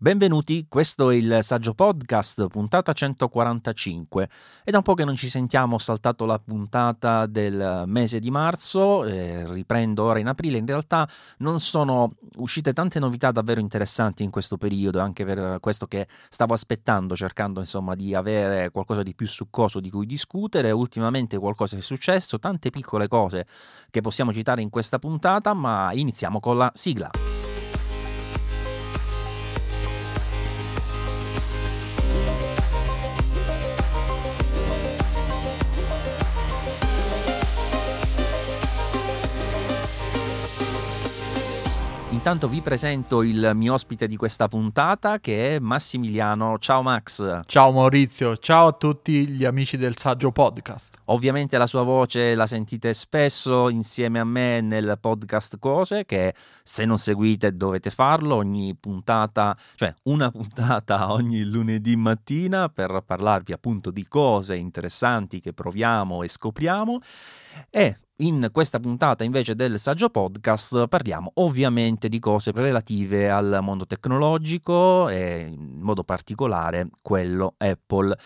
Benvenuti, questo è il Saggio Podcast, puntata 145. È da un po' che non ci sentiamo, ho saltato la puntata del mese di marzo, eh, riprendo ora in aprile. In realtà non sono uscite tante novità davvero interessanti in questo periodo, anche per questo che stavo aspettando, cercando insomma di avere qualcosa di più succoso di cui discutere. Ultimamente qualcosa è successo, tante piccole cose che possiamo citare in questa puntata, ma iniziamo con la sigla. Intanto vi presento il mio ospite di questa puntata che è Massimiliano. Ciao Max. Ciao Maurizio, ciao a tutti gli amici del Saggio Podcast. Ovviamente la sua voce la sentite spesso insieme a me nel podcast Cose che se non seguite dovete farlo ogni puntata, cioè una puntata ogni lunedì mattina per parlarvi appunto di cose interessanti che proviamo e scopriamo e in questa puntata invece del Saggio Podcast parliamo ovviamente di cose relative al mondo tecnologico e in modo particolare quello Apple.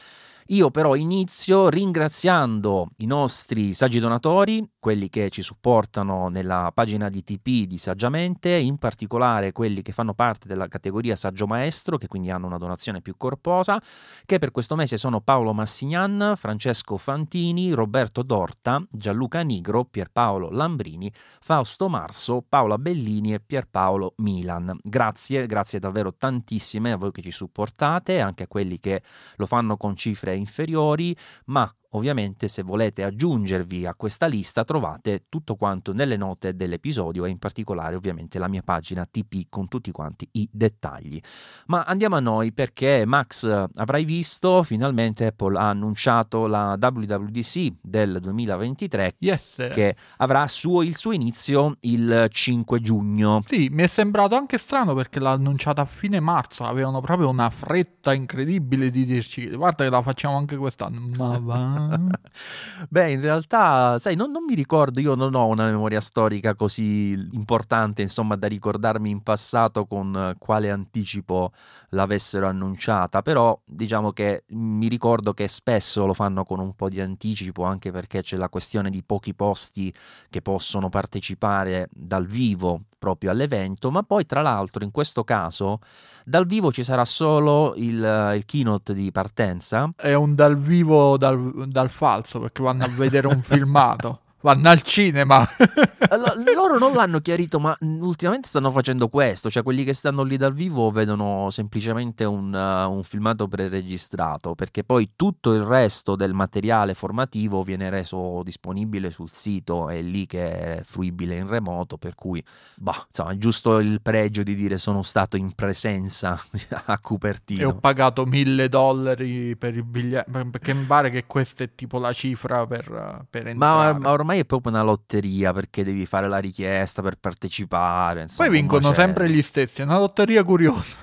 Io però inizio ringraziando i nostri saggi donatori, quelli che ci supportano nella pagina di TP di Saggiamente, in particolare quelli che fanno parte della categoria Saggio Maestro, che quindi hanno una donazione più corposa, che per questo mese sono Paolo Massignan, Francesco Fantini, Roberto Dorta, Gianluca Nigro, Pierpaolo Lambrini, Fausto Marso, Paola Bellini e Pierpaolo Milan. Grazie, grazie davvero tantissime a voi che ci supportate, anche a quelli che lo fanno con cifre inferiori, ma Ovviamente se volete aggiungervi a questa lista trovate tutto quanto nelle note dell'episodio e in particolare ovviamente la mia pagina TP con tutti quanti i dettagli. Ma andiamo a noi perché Max avrai visto finalmente Apple ha annunciato la WWDC del 2023 yes. che avrà suo, il suo inizio il 5 giugno. Sì, mi è sembrato anche strano perché l'ha annunciata a fine marzo, avevano proprio una fretta incredibile di dirci guarda che la facciamo anche quest'anno. Ma va. Beh, in realtà, sai, non, non, mi ricordo, io non ho una memoria storica così importante, insomma, da ricordarmi in passato con quale anticipo l'avessero annunciata, però diciamo che mi ricordo che spesso lo fanno con un po' di anticipo, anche perché c'è la questione di pochi posti che possono partecipare dal vivo proprio all'evento, ma poi tra l'altro in questo caso dal vivo ci sarà solo il, il keynote di partenza. È un dal vivo dal, dal falso perché vanno a vedere un filmato vanno al cinema. allora, loro non l'hanno chiarito, ma ultimamente stanno facendo questo, cioè quelli che stanno lì dal vivo vedono semplicemente un, uh, un filmato preregistrato, perché poi tutto il resto del materiale formativo viene reso disponibile sul sito, è lì che è fruibile in remoto, per cui, bah, insomma, è giusto il pregio di dire sono stato in presenza a Cupertino. E ho pagato mille dollari per il biglietto, perché mi pare che questa è tipo la cifra per, per entrare. Ma, ma ormai ormai è proprio una lotteria perché devi fare la richiesta per partecipare. Insomma, Poi vincono sempre gli stessi, è una lotteria curiosa.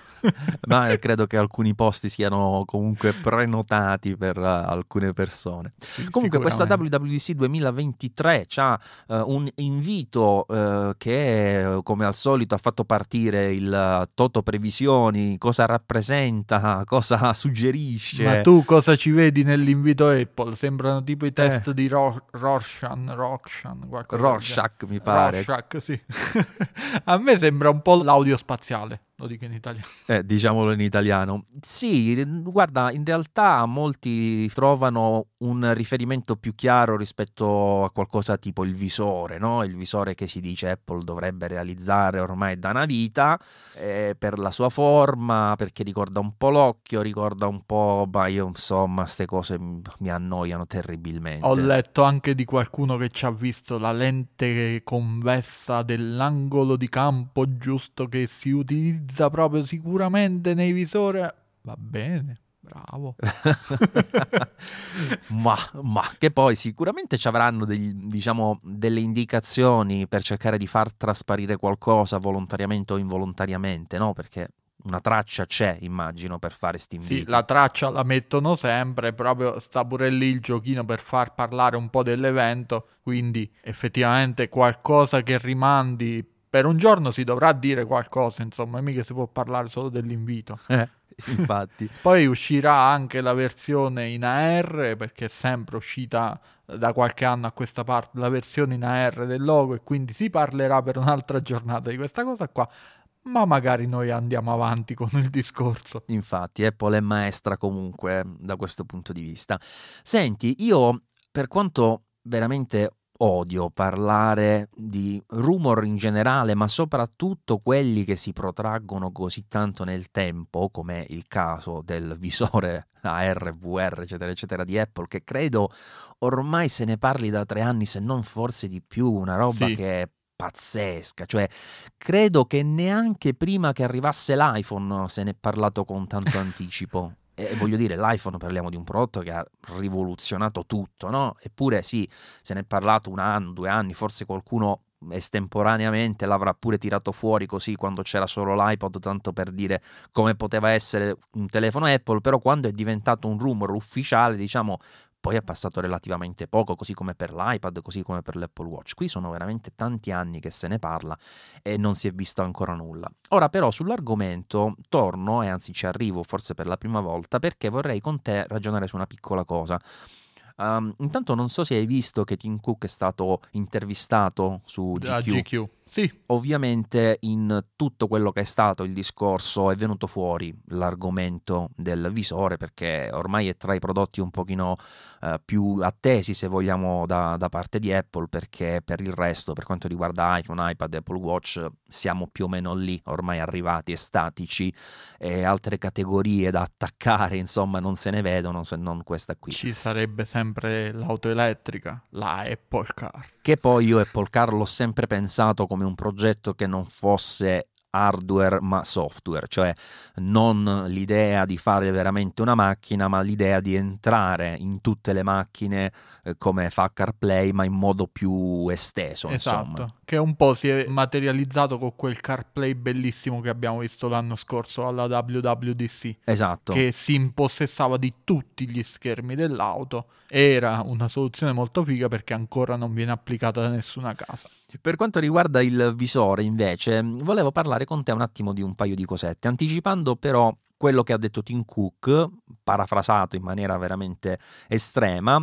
Ma credo che alcuni posti siano comunque prenotati per uh, alcune persone. Sì, comunque questa WWDC 2023 ha uh, un invito uh, che come al solito ha fatto partire il Toto Previsioni, cosa rappresenta, cosa suggerisce. Ma tu cosa ci vedi nell'invito Apple? Sembrano tipo i test eh. di Ro- Rorschach, Rorschach, Rorschach mi pare. Rorschach, sì. A me sembra un po' l'audio spaziale. Lo dico in italiano. Eh, diciamolo in italiano. Sì, guarda, in realtà molti trovano un riferimento più chiaro rispetto a qualcosa tipo il visore, no? Il visore che si dice Apple dovrebbe realizzare ormai da una vita, eh, per la sua forma, perché ricorda un po' l'occhio, ricorda un po', ma io insomma, queste cose mi annoiano terribilmente. Ho letto anche di qualcuno che ci ha visto la lente convessa dell'angolo di campo giusto che si utilizza utilizza proprio sicuramente nei visori. Va bene. Bravo. ma, ma, che poi sicuramente ci avranno degli, diciamo, delle indicazioni per cercare di far trasparire qualcosa volontariamente o involontariamente, no? Perché una traccia c'è, immagino, per fare sti Sì, la traccia la mettono sempre, proprio sta pure lì il giochino per far parlare un po' dell'evento, quindi effettivamente qualcosa che rimandi per un giorno si dovrà dire qualcosa, insomma, mica si può parlare solo dell'invito. Eh, infatti. Poi uscirà anche la versione in AR, perché è sempre uscita da qualche anno a questa parte la versione in AR del logo e quindi si parlerà per un'altra giornata di questa cosa qua. Ma magari noi andiamo avanti con il discorso. Infatti, Apple è maestra comunque da questo punto di vista. Senti, io per quanto veramente odio parlare di rumor in generale, ma soprattutto quelli che si protraggono così tanto nel tempo, come il caso del visore AR, VR, eccetera, eccetera, di Apple, che credo ormai se ne parli da tre anni, se non forse di più, una roba sì. che è pazzesca, cioè credo che neanche prima che arrivasse l'iPhone se ne è parlato con tanto anticipo. E voglio dire, l'iPhone parliamo di un prodotto che ha rivoluzionato tutto, no? Eppure sì, se ne è parlato un anno, due anni, forse qualcuno estemporaneamente l'avrà pure tirato fuori così quando c'era solo l'iPod, tanto per dire come poteva essere un telefono Apple, però quando è diventato un rumor ufficiale, diciamo, poi è passato relativamente poco, così come per l'iPad, così come per l'Apple Watch. Qui sono veramente tanti anni che se ne parla e non si è visto ancora nulla. Ora però sull'argomento torno, e anzi ci arrivo forse per la prima volta, perché vorrei con te ragionare su una piccola cosa. Um, intanto non so se hai visto che Tim Cook è stato intervistato su GQ. GQ. Sì. Ovviamente in tutto quello che è stato il discorso è venuto fuori l'argomento del visore perché ormai è tra i prodotti un pochino eh, più attesi se vogliamo da, da, parte di Apple perché per il resto per quanto riguarda iPhone, iPad, Apple Watch siamo più o meno lì ormai arrivati e statici e altre categorie da attaccare insomma non se ne vedono se non questa qui. Ci sarebbe sempre l'auto elettrica, la Apple Car. Che poi io Apple Car l'ho sempre pensato come un progetto che non fosse hardware ma software, cioè non l'idea di fare veramente una macchina, ma l'idea di entrare in tutte le macchine eh, come fa CarPlay, ma in modo più esteso. Esatto, insomma. che un po' si è materializzato con quel CarPlay bellissimo che abbiamo visto l'anno scorso alla WWDC. Esatto. Che si impossessava di tutti gli schermi dell'auto. Era una soluzione molto figa perché ancora non viene applicata da nessuna casa. Per quanto riguarda il visore, invece, volevo parlare con te un attimo di un paio di cosette, anticipando però quello che ha detto Tim Cook, parafrasato in maniera veramente estrema,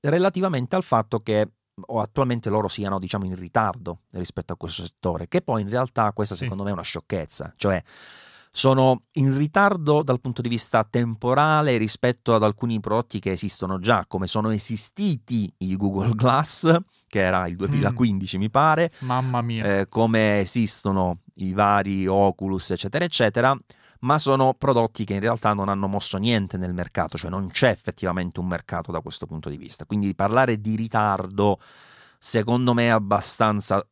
relativamente al fatto che attualmente loro siano diciamo in ritardo rispetto a questo settore, che poi in realtà questa sì. secondo me è una sciocchezza, cioè sono in ritardo dal punto di vista temporale rispetto ad alcuni prodotti che esistono già, come sono esistiti i Google Glass, che era il 2015 mm. mi pare, mamma mia, eh, come esistono i vari Oculus, eccetera, eccetera, ma sono prodotti che in realtà non hanno mosso niente nel mercato, cioè non c'è effettivamente un mercato da questo punto di vista. Quindi parlare di ritardo secondo me è abbastanza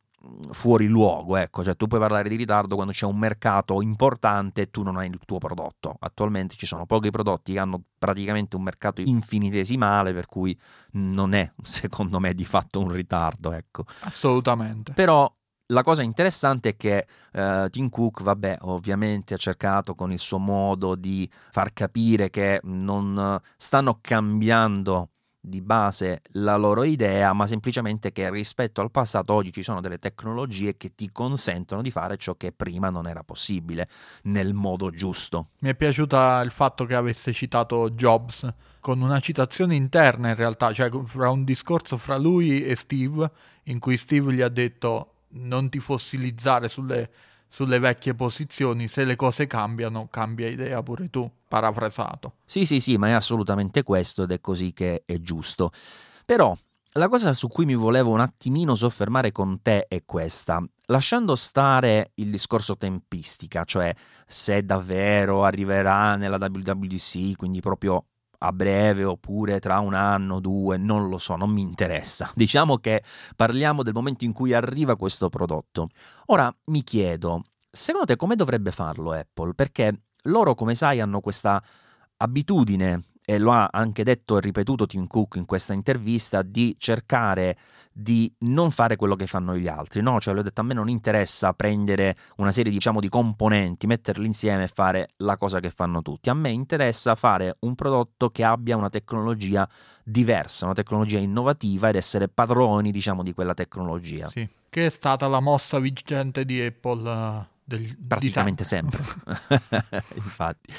fuori luogo, ecco, cioè tu puoi parlare di ritardo quando c'è un mercato importante e tu non hai il tuo prodotto. Attualmente ci sono pochi prodotti che hanno praticamente un mercato infinitesimale, per cui non è secondo me di fatto un ritardo, ecco. Assolutamente. Però la cosa interessante è che uh, Tim Cook, vabbè, ovviamente ha cercato con il suo modo di far capire che non stanno cambiando di base la loro idea, ma semplicemente che rispetto al passato oggi ci sono delle tecnologie che ti consentono di fare ciò che prima non era possibile nel modo giusto. Mi è piaciuta il fatto che avesse citato Jobs con una citazione interna in realtà, cioè fra un discorso fra lui e Steve in cui Steve gli ha detto non ti fossilizzare sulle sulle vecchie posizioni, se le cose cambiano, cambia idea pure tu, parafrasato. Sì, sì, sì, ma è assolutamente questo ed è così che è giusto. Però la cosa su cui mi volevo un attimino soffermare con te è questa. Lasciando stare il discorso tempistica, cioè se davvero arriverà nella WWDC, quindi proprio a breve oppure tra un anno, due, non lo so, non mi interessa. Diciamo che parliamo del momento in cui arriva questo prodotto. Ora mi chiedo, secondo te come dovrebbe farlo Apple? Perché loro, come sai, hanno questa abitudine e lo ha anche detto e ripetuto Tim Cook in questa intervista, di cercare di non fare quello che fanno gli altri, no? Cioè, l'ho detto, a me non interessa prendere una serie, diciamo, di componenti, metterli insieme e fare la cosa che fanno tutti. A me interessa fare un prodotto che abbia una tecnologia diversa, una tecnologia innovativa ed essere padroni, diciamo, di quella tecnologia. Sì. che è stata la mossa vincente di Apple uh, del, praticamente sempre. Infatti.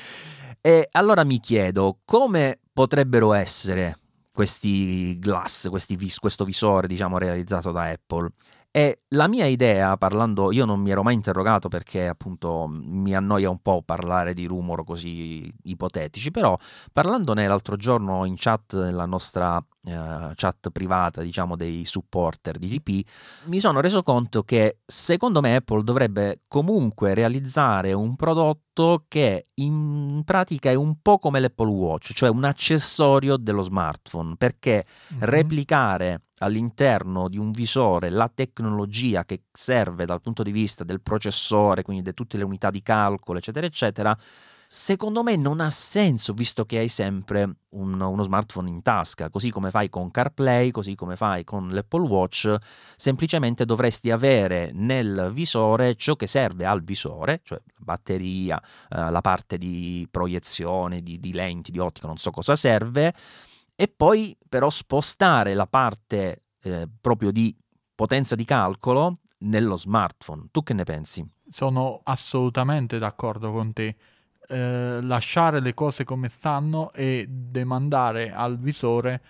E allora mi chiedo come potrebbero essere questi glass, questi vis- questo visore diciamo realizzato da Apple. E la mia idea, parlando, io non mi ero mai interrogato perché appunto mi annoia un po' parlare di rumor così ipotetici, però parlandone l'altro giorno in chat, nella nostra eh, chat privata, diciamo, dei supporter di TP, mi sono reso conto che secondo me Apple dovrebbe comunque realizzare un prodotto che in pratica è un po' come l'Apple Watch, cioè un accessorio dello smartphone, perché mm-hmm. replicare all'interno di un visore la tecnologia che serve dal punto di vista del processore, quindi di tutte le unità di calcolo, eccetera, eccetera, secondo me non ha senso visto che hai sempre un, uno smartphone in tasca, così come fai con CarPlay, così come fai con l'Apple Watch, semplicemente dovresti avere nel visore ciò che serve al visore, cioè batteria, eh, la parte di proiezione, di, di lenti, di ottica, non so cosa serve, e poi però spostare la parte eh, proprio di potenza di calcolo nello smartphone. Tu che ne pensi? Sono assolutamente d'accordo con te. Eh, lasciare le cose come stanno e demandare al visore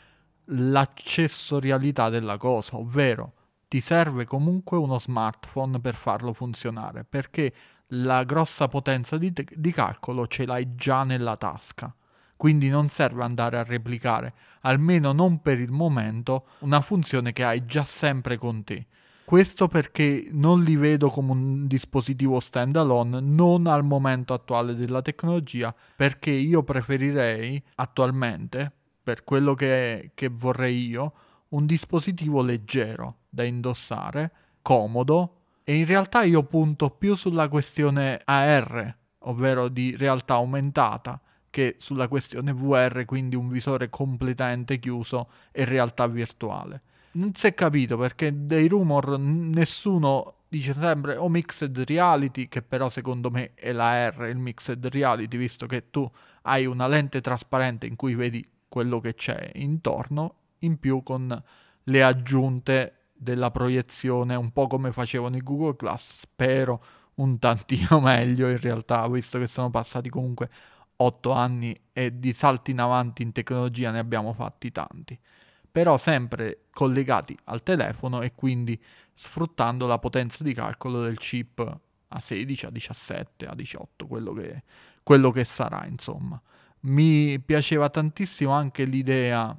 l'accessorialità della cosa, ovvero ti serve comunque uno smartphone per farlo funzionare, perché la grossa potenza di, te- di calcolo ce l'hai già nella tasca quindi non serve andare a replicare, almeno non per il momento, una funzione che hai già sempre con te. Questo perché non li vedo come un dispositivo standalone, non al momento attuale della tecnologia, perché io preferirei attualmente, per quello che, che vorrei io, un dispositivo leggero da indossare, comodo, e in realtà io punto più sulla questione AR, ovvero di realtà aumentata, che sulla questione VR, quindi un visore completamente chiuso e realtà virtuale. Non si è capito perché dei rumor nessuno dice sempre o mixed reality, che però secondo me è la R, il mixed reality, visto che tu hai una lente trasparente in cui vedi quello che c'è intorno, in più con le aggiunte della proiezione, un po' come facevano i Google Glass, spero un tantino meglio in realtà, visto che sono passati comunque 8 anni e di salti in avanti in tecnologia ne abbiamo fatti tanti, però sempre collegati al telefono e quindi sfruttando la potenza di calcolo del chip a 16, a 17, a 18, quello che, quello che sarà insomma. Mi piaceva tantissimo anche l'idea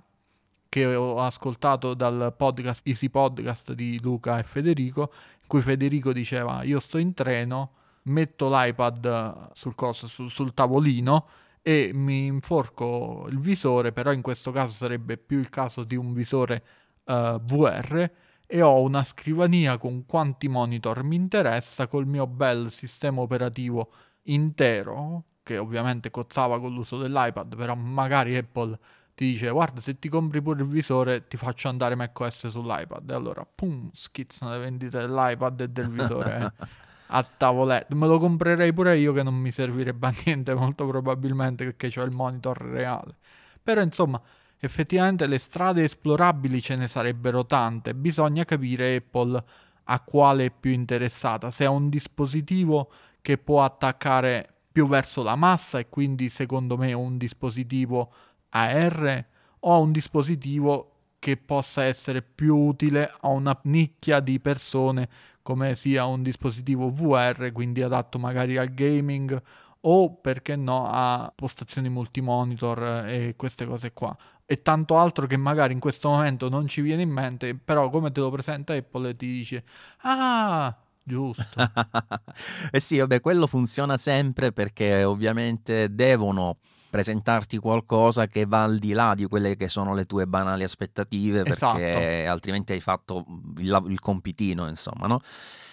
che ho ascoltato dal podcast Easy Podcast di Luca e Federico, in cui Federico diceva io sto in treno metto l'iPad sul, coso, sul, sul tavolino e mi inforco il visore, però in questo caso sarebbe più il caso di un visore uh, VR e ho una scrivania con quanti monitor mi interessa col mio bel sistema operativo intero che ovviamente cozzava con l'uso dell'iPad, però magari Apple ti dice guarda se ti compri pure il visore ti faccio andare macOS sull'iPad. E allora pum schizzano le vendite dell'iPad e del visore a tavolette. Me lo comprerei pure io che non mi servirebbe a niente molto probabilmente perché ho il monitor reale. Però insomma, effettivamente le strade esplorabili ce ne sarebbero tante. Bisogna capire Apple a quale è più interessata. Se è un dispositivo che può attaccare più verso la massa e quindi secondo me un dispositivo AR o un dispositivo che possa essere più utile a una nicchia di persone come sia un dispositivo VR, quindi adatto magari al gaming o perché no a postazioni multimonitor e queste cose qua. E tanto altro che magari in questo momento non ci viene in mente però come te lo presenta Apple ti dice ah giusto. Eh sì vabbè quello funziona sempre perché ovviamente devono presentarti qualcosa che va al di là di quelle che sono le tue banali aspettative, perché esatto. altrimenti hai fatto il, il compitino, insomma, no?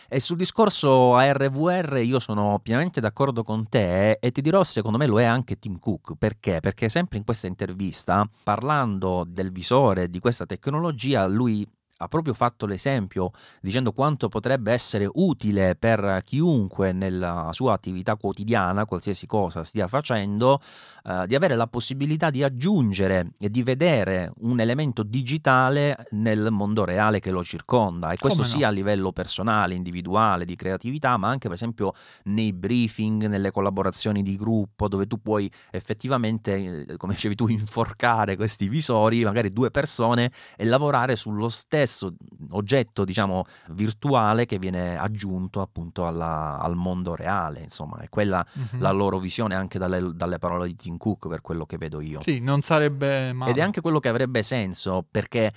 E sul discorso ARVR io sono pienamente d'accordo con te e ti dirò secondo me lo è anche Tim Cook. Perché? Perché sempre in questa intervista, parlando del visore di questa tecnologia, lui ha proprio fatto l'esempio dicendo quanto potrebbe essere utile per chiunque nella sua attività quotidiana, qualsiasi cosa stia facendo, eh, di avere la possibilità di aggiungere e di vedere un elemento digitale nel mondo reale che lo circonda e questo no? sia a livello personale, individuale, di creatività, ma anche per esempio nei briefing, nelle collaborazioni di gruppo, dove tu puoi effettivamente, eh, come dicevi tu, inforcare questi visori, magari due persone, e lavorare sullo stesso oggetto, diciamo, virtuale che viene aggiunto appunto alla- al mondo reale. Insomma, è quella Mhm. la loro visione anche dalle, dalle parole di Tim Cook, per quello che vedo io. Sì, non sarebbe male. Ed è anche quello che avrebbe senso, perché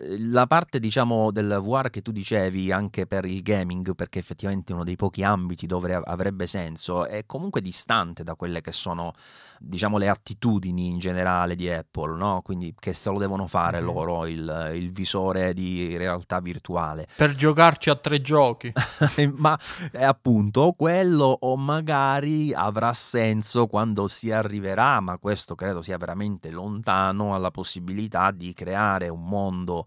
la parte, diciamo, del VR che tu dicevi anche per il gaming, perché effettivamente è uno dei pochi ambiti dove av- avrebbe senso, è comunque distante da quelle che sono, diciamo, le attitudini in generale di Apple, no? Quindi che se lo devono fare Mhm. loro il, il visore di realtà virtuale. Per giocarci a tre giochi. Ma è appunto quello o magari avrà senso quando si arriverà, ma questo credo sia veramente lontano alla possibilità di creare un mondo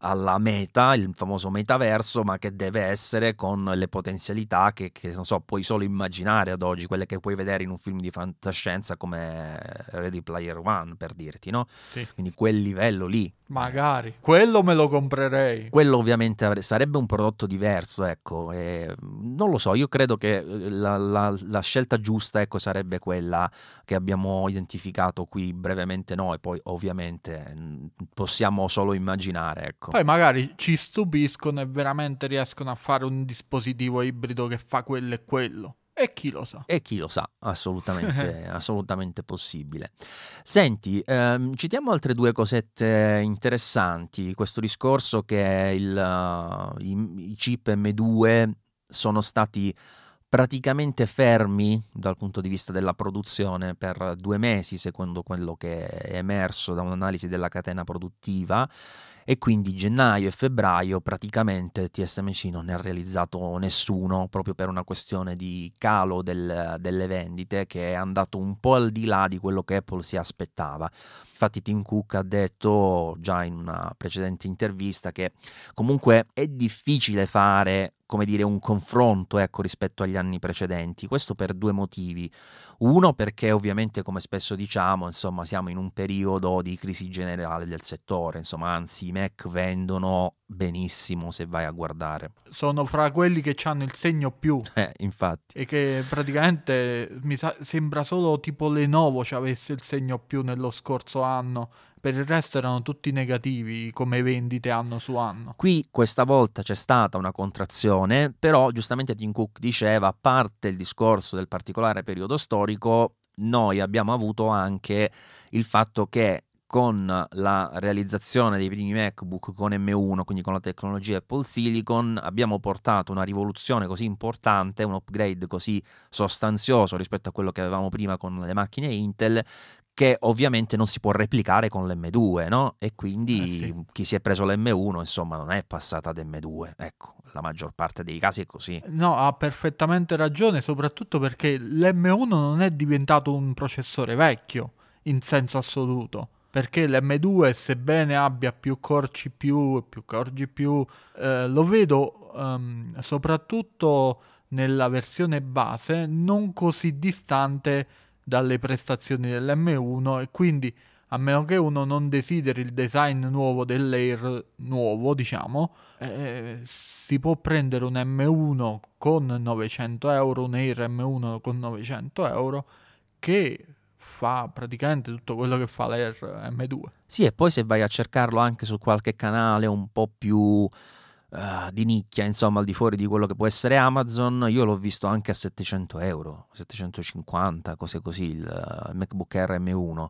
alla meta, il famoso metaverso, ma che deve essere con le potenzialità che, che, non so, puoi solo immaginare ad oggi, quelle che puoi vedere in un film di fantascienza come Ready Player One, per dirti, no? Sì. Quindi quel livello lì. Magari. Quello me lo comprerei. Quello ovviamente avre- sarebbe un prodotto diverso, ecco, e, non lo so, io credo che eh, la, la- la scelta giusta, ecco, sarebbe quella che abbiamo identificato qui brevemente noi, poi ovviamente mh, possiamo solo immaginare, ecco. Poi magari ci stupiscono e veramente riescono a fare un dispositivo ibrido che fa quello e quello. E chi lo sa. E chi lo sa, assolutamente, assolutamente possibile. Senti, ehm, citiamo altre due cosette interessanti. Questo discorso che il, uh, i, i chip M2 sono stati praticamente fermi dal punto di vista della produzione per due mesi, secondo quello che è emerso da un'analisi della catena produttiva. E quindi gennaio e febbraio praticamente TSMC non ne ha realizzato nessuno proprio per una questione di calo del- delle vendite che è andato un po' al di là di quello che Apple si aspettava. Infatti Tim Cook ha detto già in una precedente intervista che comunque è difficile fare, come dire, un confronto ecco, rispetto agli anni precedenti. Questo per due motivi. Uno perché ovviamente, come spesso diciamo, insomma, siamo in un periodo di crisi generale del settore, insomma, anzi i Mac vendono benissimo se vai a guardare. Sono fra quelli che hanno il segno più. Eh, infatti. E che praticamente mi sa- sembra solo tipo Lenovo ci avesse il segno più nello scorso anno. Per il resto erano tutti negativi come vendite anno su anno. Qui questa volta c'è stata una contrazione, però giustamente Tim Cook diceva, a parte il discorso del particolare periodo storico, noi abbiamo avuto anche il fatto che con la realizzazione dei primi MacBook con M1, quindi con la tecnologia Apple Silicon, abbiamo portato una rivoluzione così importante, un upgrade così sostanzioso rispetto a quello che avevamo prima con le macchine Intel, che ovviamente non si può replicare con l'M2, no? E quindi Eh sì. chi si è preso l'M1, insomma, non è passata ad M2. Ecco, la maggior parte dei casi è così. No, ha perfettamente ragione, soprattutto perché l'M1 non è diventato un processore vecchio in senso assoluto. Perché l'M2, sebbene abbia più core CPU più core GPU, eh, lo vedo ehm, soprattutto nella versione base non così distante dalle prestazioni dell'M1 e quindi a meno che uno non desideri il design nuovo dell'Air nuovo, diciamo, eh, si può prendere un M1 con 900 euro, un Air M1 con 900 euro, che fa praticamente tutto quello che fa l'Air M2. Sì, e poi se vai a cercarlo anche su qualche canale un po' più eh, di nicchia, insomma, al di fuori di quello che può essere Amazon, io l'ho visto anche a 700 euro, 750, cose così, il eh, MacBook Air M1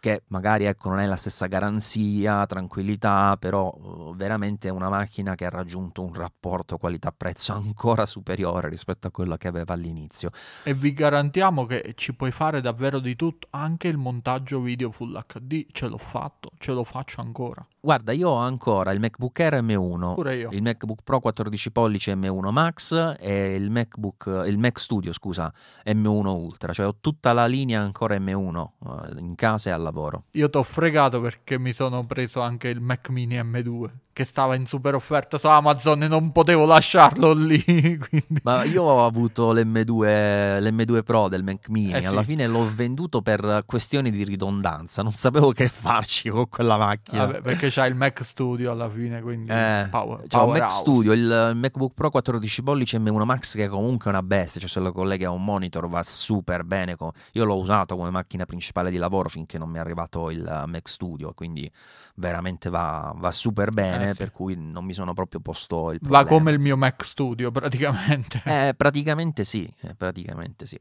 che magari ecco non è la stessa garanzia, tranquillità, però eh, veramente è una macchina che ha raggiunto un rapporto qualità-prezzo ancora superiore rispetto a quello che aveva all'inizio. E vi garantiamo che ci puoi fare davvero di tutto, anche il montaggio video Full HD, ce l'ho fatto, ce lo faccio ancora. Guarda, io ho ancora il MacBook Air M1, Pure io. il MacBook Pro 14 pollici M1 Max e il MacBook, il Mac Studio, scusa, M1 Ultra, cioè ho tutta la linea ancora M1 eh, in casa e al lavoro. Io t'ho fregato perché mi sono preso anche il Mac Mini M2, che stava in super offerta su Amazon e non potevo lasciarlo lì. Quindi... Ma io ho avuto l'M2, l'M2 Pro del Mac Mini, Eh sì. alla fine l'ho venduto per questioni di ridondanza, non sapevo che farci con quella macchina. Vabbè, perché c'ha il Mac Studio alla fine, quindi Eh, power, c'è un Mac. Studio, il MacBook Pro 14 pollici M1 Max che è comunque una bestia, cioè se lo colleghi a un monitor va super bene. co- Io l'ho usato come macchina principale di lavoro finché non mi è arrivato il uh, Mac Studio, quindi veramente va, va super bene, Eh, sì. per cui non mi sono proprio posto il Va problema. come il mio Mac Studio praticamente. Eh, praticamente sì, eh, praticamente sì.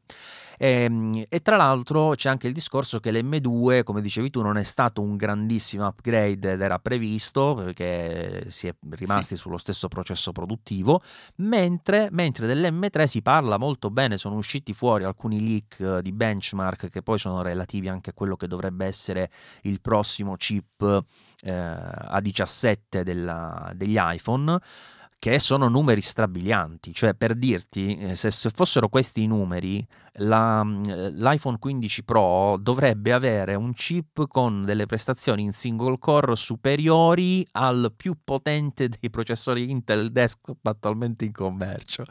Ehm, E, tra l'altro c'è anche il discorso che l'M2, come dicevi tu, non è stato un grandissimo upgrade ed era previsto perché si è rimasti sullo stesso processo produttivo, mentre, mentre dell'M3 si parla molto bene, sono usciti fuori alcuni leak eh, di benchmark che poi sono relativi anche a quello che dovrebbe essere il prossimo chip eh, A17 della- degli iPhone che sono numeri strabilianti, cioè per dirti, eh, se, se fossero questi i numeri, la- eh, l'iPhone 15 Pro dovrebbe avere un chip con delle prestazioni in single core superiori al più potente dei processori Intel desktop attualmente in commercio.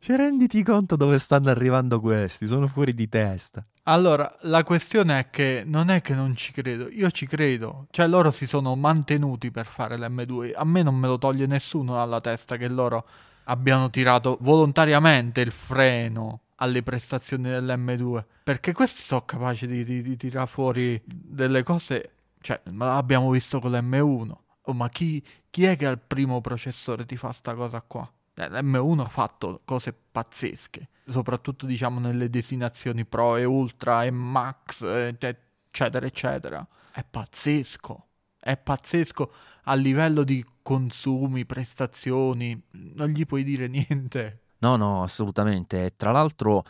Cioè, renditi conto dove stanno arrivando questi, sono fuori di testa. Allora, la questione è che non è che non ci credo, io ci credo. Cioè, loro si sono mantenuti per fare l'M2. A me non me lo toglie nessuno dalla testa che loro abbiano tirato volontariamente il freno alle prestazioni dell'M2. Perché questi sono capaci di, di, di tirare fuori delle cose. Cioè, l'abbiamo visto con l'M1. Oh, ma chi, chi è che al primo processore ti fa sta cosa qua? Eh, L'M1 ha fatto cose pazzesche, soprattutto diciamo nelle destinazioni Pro e Ultra e Max, eh, te- eccetera, eccetera. È pazzesco, è pazzesco a livello di consumi, prestazioni, non gli puoi dire niente. No, no, assolutamente. Tra l'altro,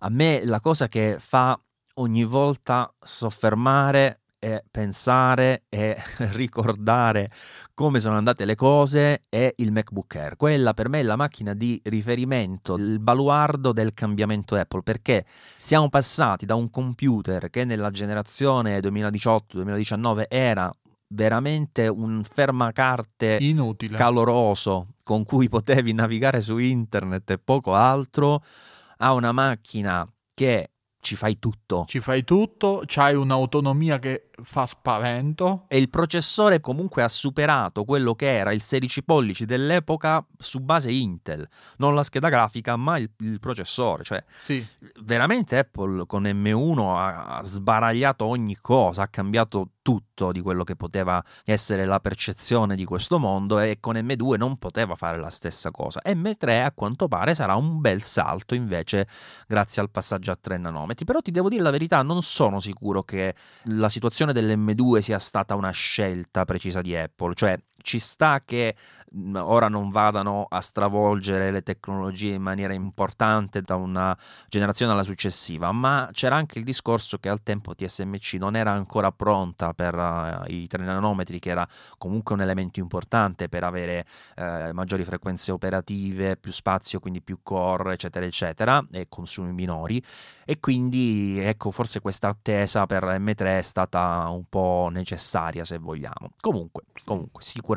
a me la cosa che fa ogni volta soffermare e pensare e ricordare come sono andate le cose è il MacBook Air. Quella per me è la macchina di riferimento, il baluardo del cambiamento Apple, perché siamo passati da un computer che nella generazione 2018-2019 era veramente un fermacarte Inutile. caloroso con cui potevi navigare su internet e poco altro, a una macchina che ci fai tutto. Ci fai tutto, c'hai un'autonomia che fa spavento. E il processore comunque ha superato quello che era il 16 pollici dell'epoca su base Intel, non la scheda grafica, ma il, il processore. Cioè, Sì, veramente Apple con M1 ha, ha sbaragliato ogni cosa, ha cambiato tutto di quello che poteva essere la percezione di questo mondo e con M2 non poteva fare la stessa cosa. M3 a quanto pare sarà un bel salto invece grazie al passaggio a 3 nanometri, però ti devo dire la verità, non sono sicuro che la situazione dell'M2 sia stata una scelta precisa di Apple, cioè ci sta che mh, ora non vadano a stravolgere le tecnologie in maniera importante da una generazione alla successiva, ma c'era anche il discorso che al tempo TSMC non era ancora pronta per uh, i 3 nanometri, che era comunque un elemento importante per avere uh, maggiori frequenze operative, più spazio, quindi più core, eccetera, eccetera, e consumi minori. E quindi ecco, forse questa attesa per M3 è stata un po' necessaria, se vogliamo. Comunque, comunque sicuramente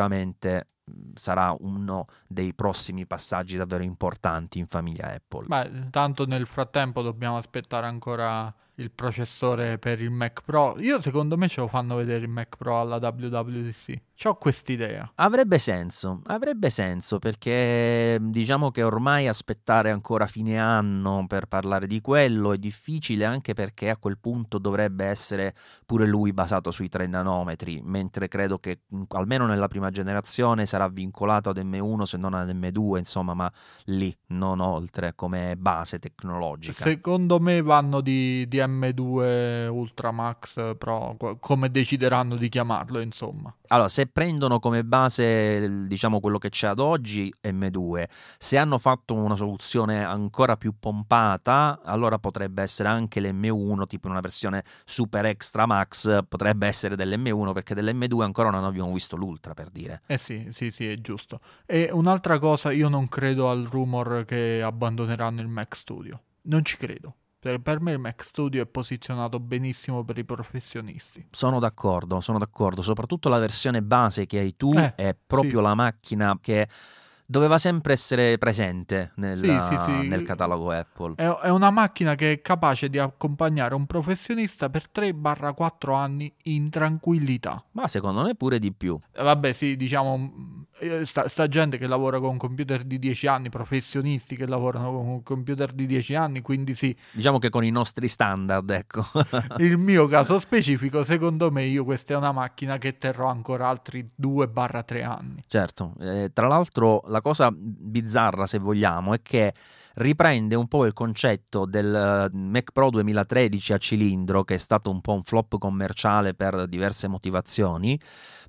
sarà uno dei prossimi passaggi davvero importanti in famiglia Apple. Beh, tanto nel frattempo dobbiamo aspettare ancora il processore per il Mac Pro. Io secondo me ce lo fanno vedere il Mac Pro alla WWDC. Ho quest'idea. Avrebbe senso, avrebbe senso perché diciamo che ormai aspettare ancora fine anno per parlare di quello è difficile anche perché a quel punto dovrebbe essere pure lui basato sui 3 nanometri, mentre credo che mh, almeno nella prima generazione sarà vincolato ad M1 se non ad M2, insomma, ma lì, non oltre, come base tecnologica. Secondo me vanno di, di M2 Ultra Max Pro, co- come decideranno di chiamarlo, insomma. Allora, se prendono come base, diciamo, quello che c'è ad oggi, M2, se hanno fatto una soluzione ancora più pompata, allora potrebbe essere anche l'M1, tipo una versione super extra max, potrebbe essere dell'M1, perché dell'M2 ancora non abbiamo visto l'Ultra, per dire. Eh sì, sì, sì, è giusto. E un'altra cosa, io non credo al rumor che abbandoneranno il Mac Studio. Non ci credo. Per, per me il Mac Studio è posizionato benissimo per i professionisti. Sono d'accordo, sono d'accordo. Soprattutto la versione base che hai tu Eh, è proprio sì. la macchina che doveva sempre essere presente nel, Sì, sì, sì. nel catalogo Apple. È, è una macchina che è capace di accompagnare un professionista per 3-4 anni in tranquillità. Ma secondo me pure di più. Eh, Vabbè, sì, diciamo, eh, sta, sta gente che lavora con computer di 10 anni, professionisti che lavorano con computer di 10 anni, quindi sì, Diciamo che con i nostri standard, ecco. il mio caso specifico, secondo me io questa è una macchina che terrò ancora altri 2-3 anni. Certo, eh, tra l'altro la cosa bizzarra, se vogliamo, è che riprende un po' il concetto del eh, Mac Pro 2013 a cilindro, che è stato un po' un flop commerciale per diverse motivazioni,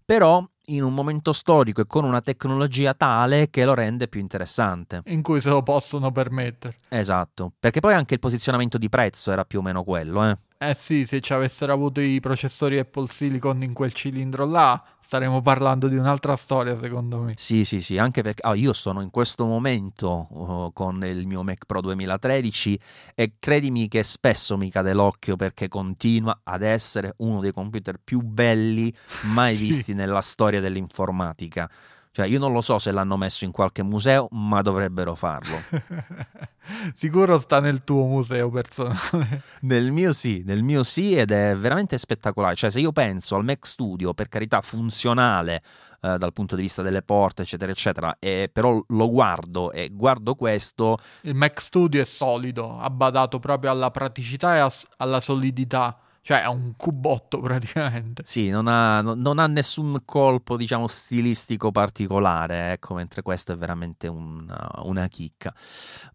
però in un momento storico e con una tecnologia tale che lo rende più interessante. In cui se lo possono permettere. Esatto, perché poi anche il posizionamento di prezzo era più o meno quello, eh. Eh sì, se ci avessero avuto i processori Apple Silicon in quel cilindro là, staremmo parlando di un'altra storia, secondo me. Sì, sì, sì, anche perché ah, io sono in questo momento oh, con il mio Mac Pro 2013 e credimi che spesso mi cade l'occhio perché continua ad essere uno dei computer più belli mai Sì. visti nella storia dell'informatica. Cioè, io non lo so se l'hanno messo in qualche museo, ma dovrebbero farlo. Sicuro sta nel tuo museo personale. Nel mio sì, nel mio sì ed è veramente spettacolare. Cioè, se io penso al Mac Studio, per carità, funzionale eh, dal punto di vista delle porte, eccetera, eccetera, e però lo guardo e guardo questo, Il Mac Studio è solido, ha badato proprio alla praticità e alla solidità. Cioè è un cubotto praticamente. sì, non ha, non- ha nessun colpo, diciamo, stilistico particolare, ecco, mentre questo è veramente un- una chicca.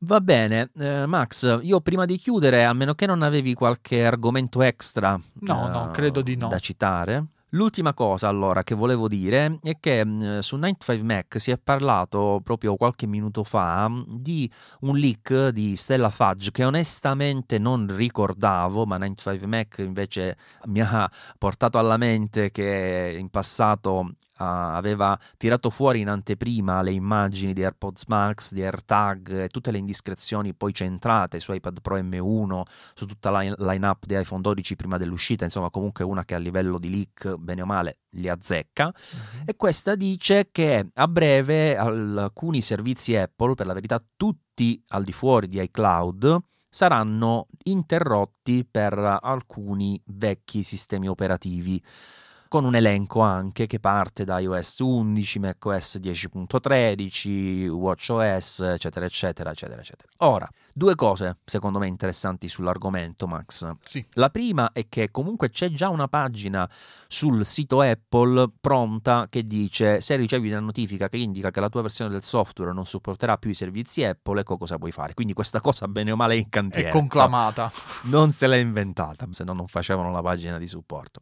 Va bene, eh, Max, io prima di chiudere, a meno che non avevi qualche argomento extra No, no, eh, credo di no. da citare. L'ultima cosa allora che volevo dire è che mh, su 95 Mac si è parlato proprio qualche minuto fa mh, di un leak di Stella Fudge che onestamente non ricordavo, ma 95 Mac invece mi ha portato alla mente che in passato aveva tirato fuori in anteprima le immagini di AirPods Max, di AirTag e tutte le indiscrezioni poi centrate su iPad Pro M1, su tutta la line-up di iPhone 12 prima dell'uscita, insomma comunque una che a livello di leak, bene o male, li azzecca. E questa dice che a breve alcuni servizi Apple, per la verità tutti al di fuori di iCloud, saranno interrotti per alcuni vecchi sistemi operativi con un elenco anche che parte da iOS 11, macOS 10.13, WatchOS, eccetera, eccetera, eccetera, eccetera. Ora, due cose secondo me interessanti sull'argomento, Max. Sì. La prima è che comunque c'è già una pagina sul sito Apple pronta che dice se ricevi una notifica che indica che la tua versione del software non supporterà più i servizi Apple, ecco cosa puoi fare. Quindi questa cosa bene o male è in cantiere. È conclamata. Non se l'ha inventata, se no non facevano la pagina di supporto.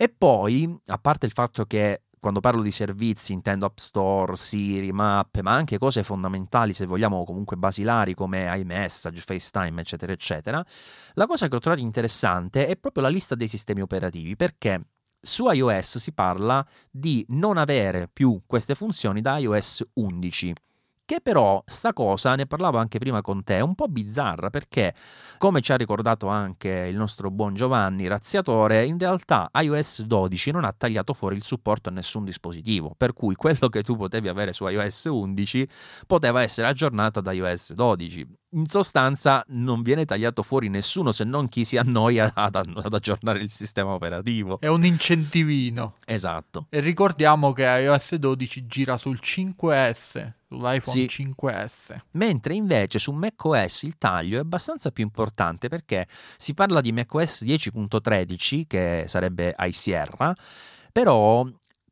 E poi, a parte il fatto che quando parlo di servizi intendo App Store, Siri, mappe, ma anche cose fondamentali, se vogliamo comunque basilari come iMessage, FaceTime, eccetera, eccetera, la cosa che ho trovato interessante è proprio la lista dei sistemi operativi, perché su iOS si parla di non avere più queste funzioni da iOS 11. Che però sta cosa, ne parlavo anche prima con te, è un po' bizzarra perché, come ci ha ricordato anche il nostro buon Giovanni Razziatore, in realtà iOS 12 non ha tagliato fuori il supporto a nessun dispositivo, per cui quello che tu potevi avere su iOS 11 poteva essere aggiornato ad iOS 12. In sostanza non viene tagliato fuori nessuno se non chi si annoia ad, ad aggiornare il sistema operativo. È un incentivino. Esatto. E ricordiamo che iOS 12 gira sul 5S, sull'iPhone Sì. 5S. Mentre invece su macOS il taglio è abbastanza più importante perché si parla di macOS 10.13 che sarebbe iSierra, però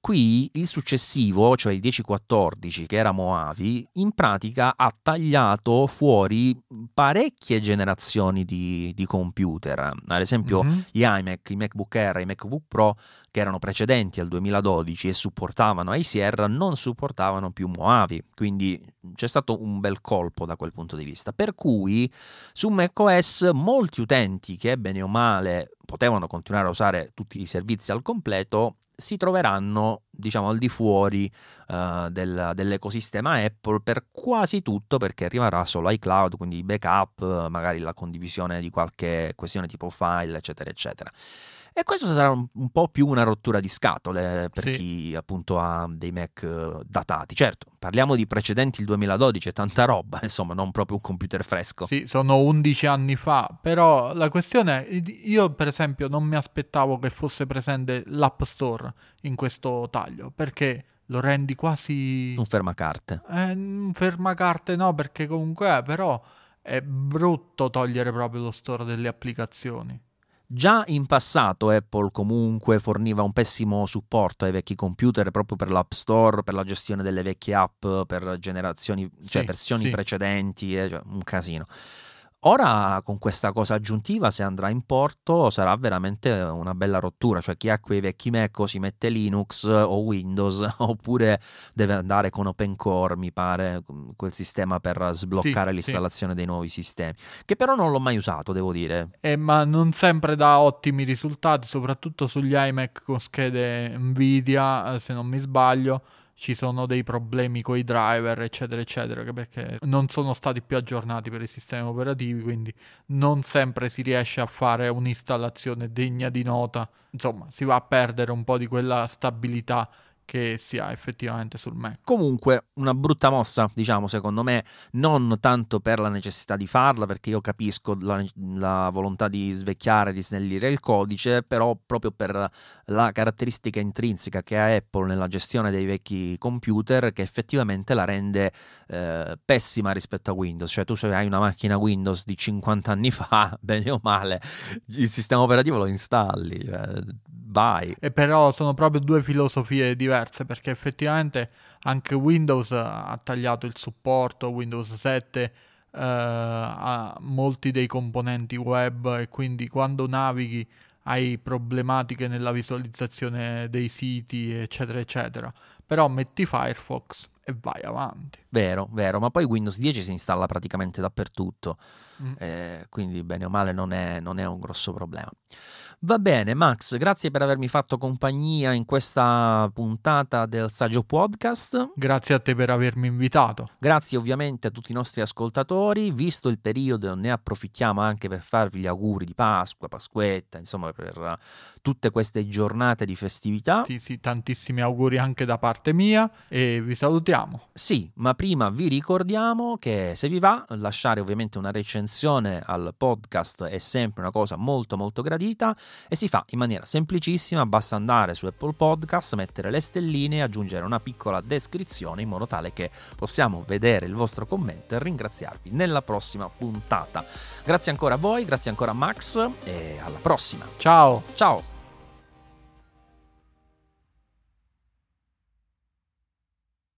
qui il successivo, cioè il 10.14 che era Mojave, in pratica ha tagliato fuori parecchie generazioni di, di computer. Ad esempio Mhm. gli iMac, i MacBook Air, i MacBook Pro che erano precedenti al 2012 e supportavano iSierra non supportavano più Mojave, quindi c'è stato un bel colpo da quel punto di vista. Per cui su macOS molti utenti che bene o male potevano continuare a usare tutti i servizi al completo si troveranno diciamo al di fuori uh, del, dell'ecosistema Apple per quasi tutto perché arriverà solo iCloud, quindi backup, magari la condivisione di qualche questione tipo file, eccetera, eccetera. E questo sarà un, un, po' più una rottura di scatole per sì. chi appunto ha dei Mac eh, datati. Certo, parliamo di precedenti il 2012, tanta roba, insomma, non proprio un computer fresco. Sì, sono 11 anni fa, però la questione è, io per esempio non mi aspettavo che fosse presente l'App Store in questo taglio, perché lo rendi quasi... Un fermacarte. Eh, un fermacarte no, perché comunque è, però è brutto togliere proprio lo store delle applicazioni. Già in passato Apple comunque forniva un pessimo supporto ai vecchi computer proprio per l'App Store, per la gestione delle vecchie app, per generazioni, cioè sì, versioni sì. precedenti, eh, cioè un casino. Ora con questa cosa aggiuntiva, se andrà in porto, sarà veramente una bella rottura. Cioè, chi ha quei vecchi Mac o si mette Linux o Windows, oppure deve andare con OpenCore, mi pare, quel sistema per sbloccare sì, l'installazione sì. dei nuovi sistemi. Che però non l'ho mai usato, devo dire. Eh, ma non sempre dà ottimi risultati, soprattutto sugli iMac con schede Nvidia, eh, se non mi sbaglio ci sono dei problemi con i driver, eccetera, eccetera, perché non sono stati più aggiornati per i sistemi operativi, quindi non sempre si riesce a fare un'installazione degna di nota. Insomma, si va a perdere un po' di quella stabilità che si ha effettivamente sul Mac. Comunque, una brutta mossa, diciamo, secondo me, non tanto per la necessità di farla, perché io capisco la, la, volontà di svecchiare, di snellire il codice, però proprio per la caratteristica intrinseca che ha Apple nella gestione dei vecchi computer, che effettivamente la rende eh, pessima rispetto a Windows. Cioè, tu se hai una macchina Windows di 50 anni fa, bene o male, il sistema operativo lo installi. Cioè, vai. E però sono proprio due filosofie diverse perché effettivamente anche Windows ha tagliato il supporto, Windows 7 eh, ha molti dei componenti web e quindi quando navighi hai problematiche nella visualizzazione dei siti eccetera eccetera. Però metti Firefox e vai avanti. Vero, vero, ma poi Windows 10 si installa praticamente dappertutto, mm. eh, quindi bene o male non è, non è un grosso problema. Va bene, Max, grazie per avermi fatto compagnia in questa puntata del Saggio Podcast. Grazie a te per avermi invitato. Grazie ovviamente a tutti i nostri ascoltatori. Visto il periodo, ne approfittiamo anche per farvi gli auguri di Pasqua, Pasquetta, insomma, per tutte queste giornate di festività. Sì, sì, tantissimi auguri anche da parte mia e vi salutiamo. Sì, ma prima vi ricordiamo che se vi va, lasciare ovviamente una recensione al podcast è sempre una cosa molto molto gradita e si fa in maniera semplicissima, basta andare su Apple Podcast, mettere le stelline e aggiungere una piccola descrizione in modo tale che possiamo vedere il vostro commento e ringraziarvi nella prossima puntata. Grazie ancora a voi, grazie ancora a Max e alla prossima. Ciao. Ciao.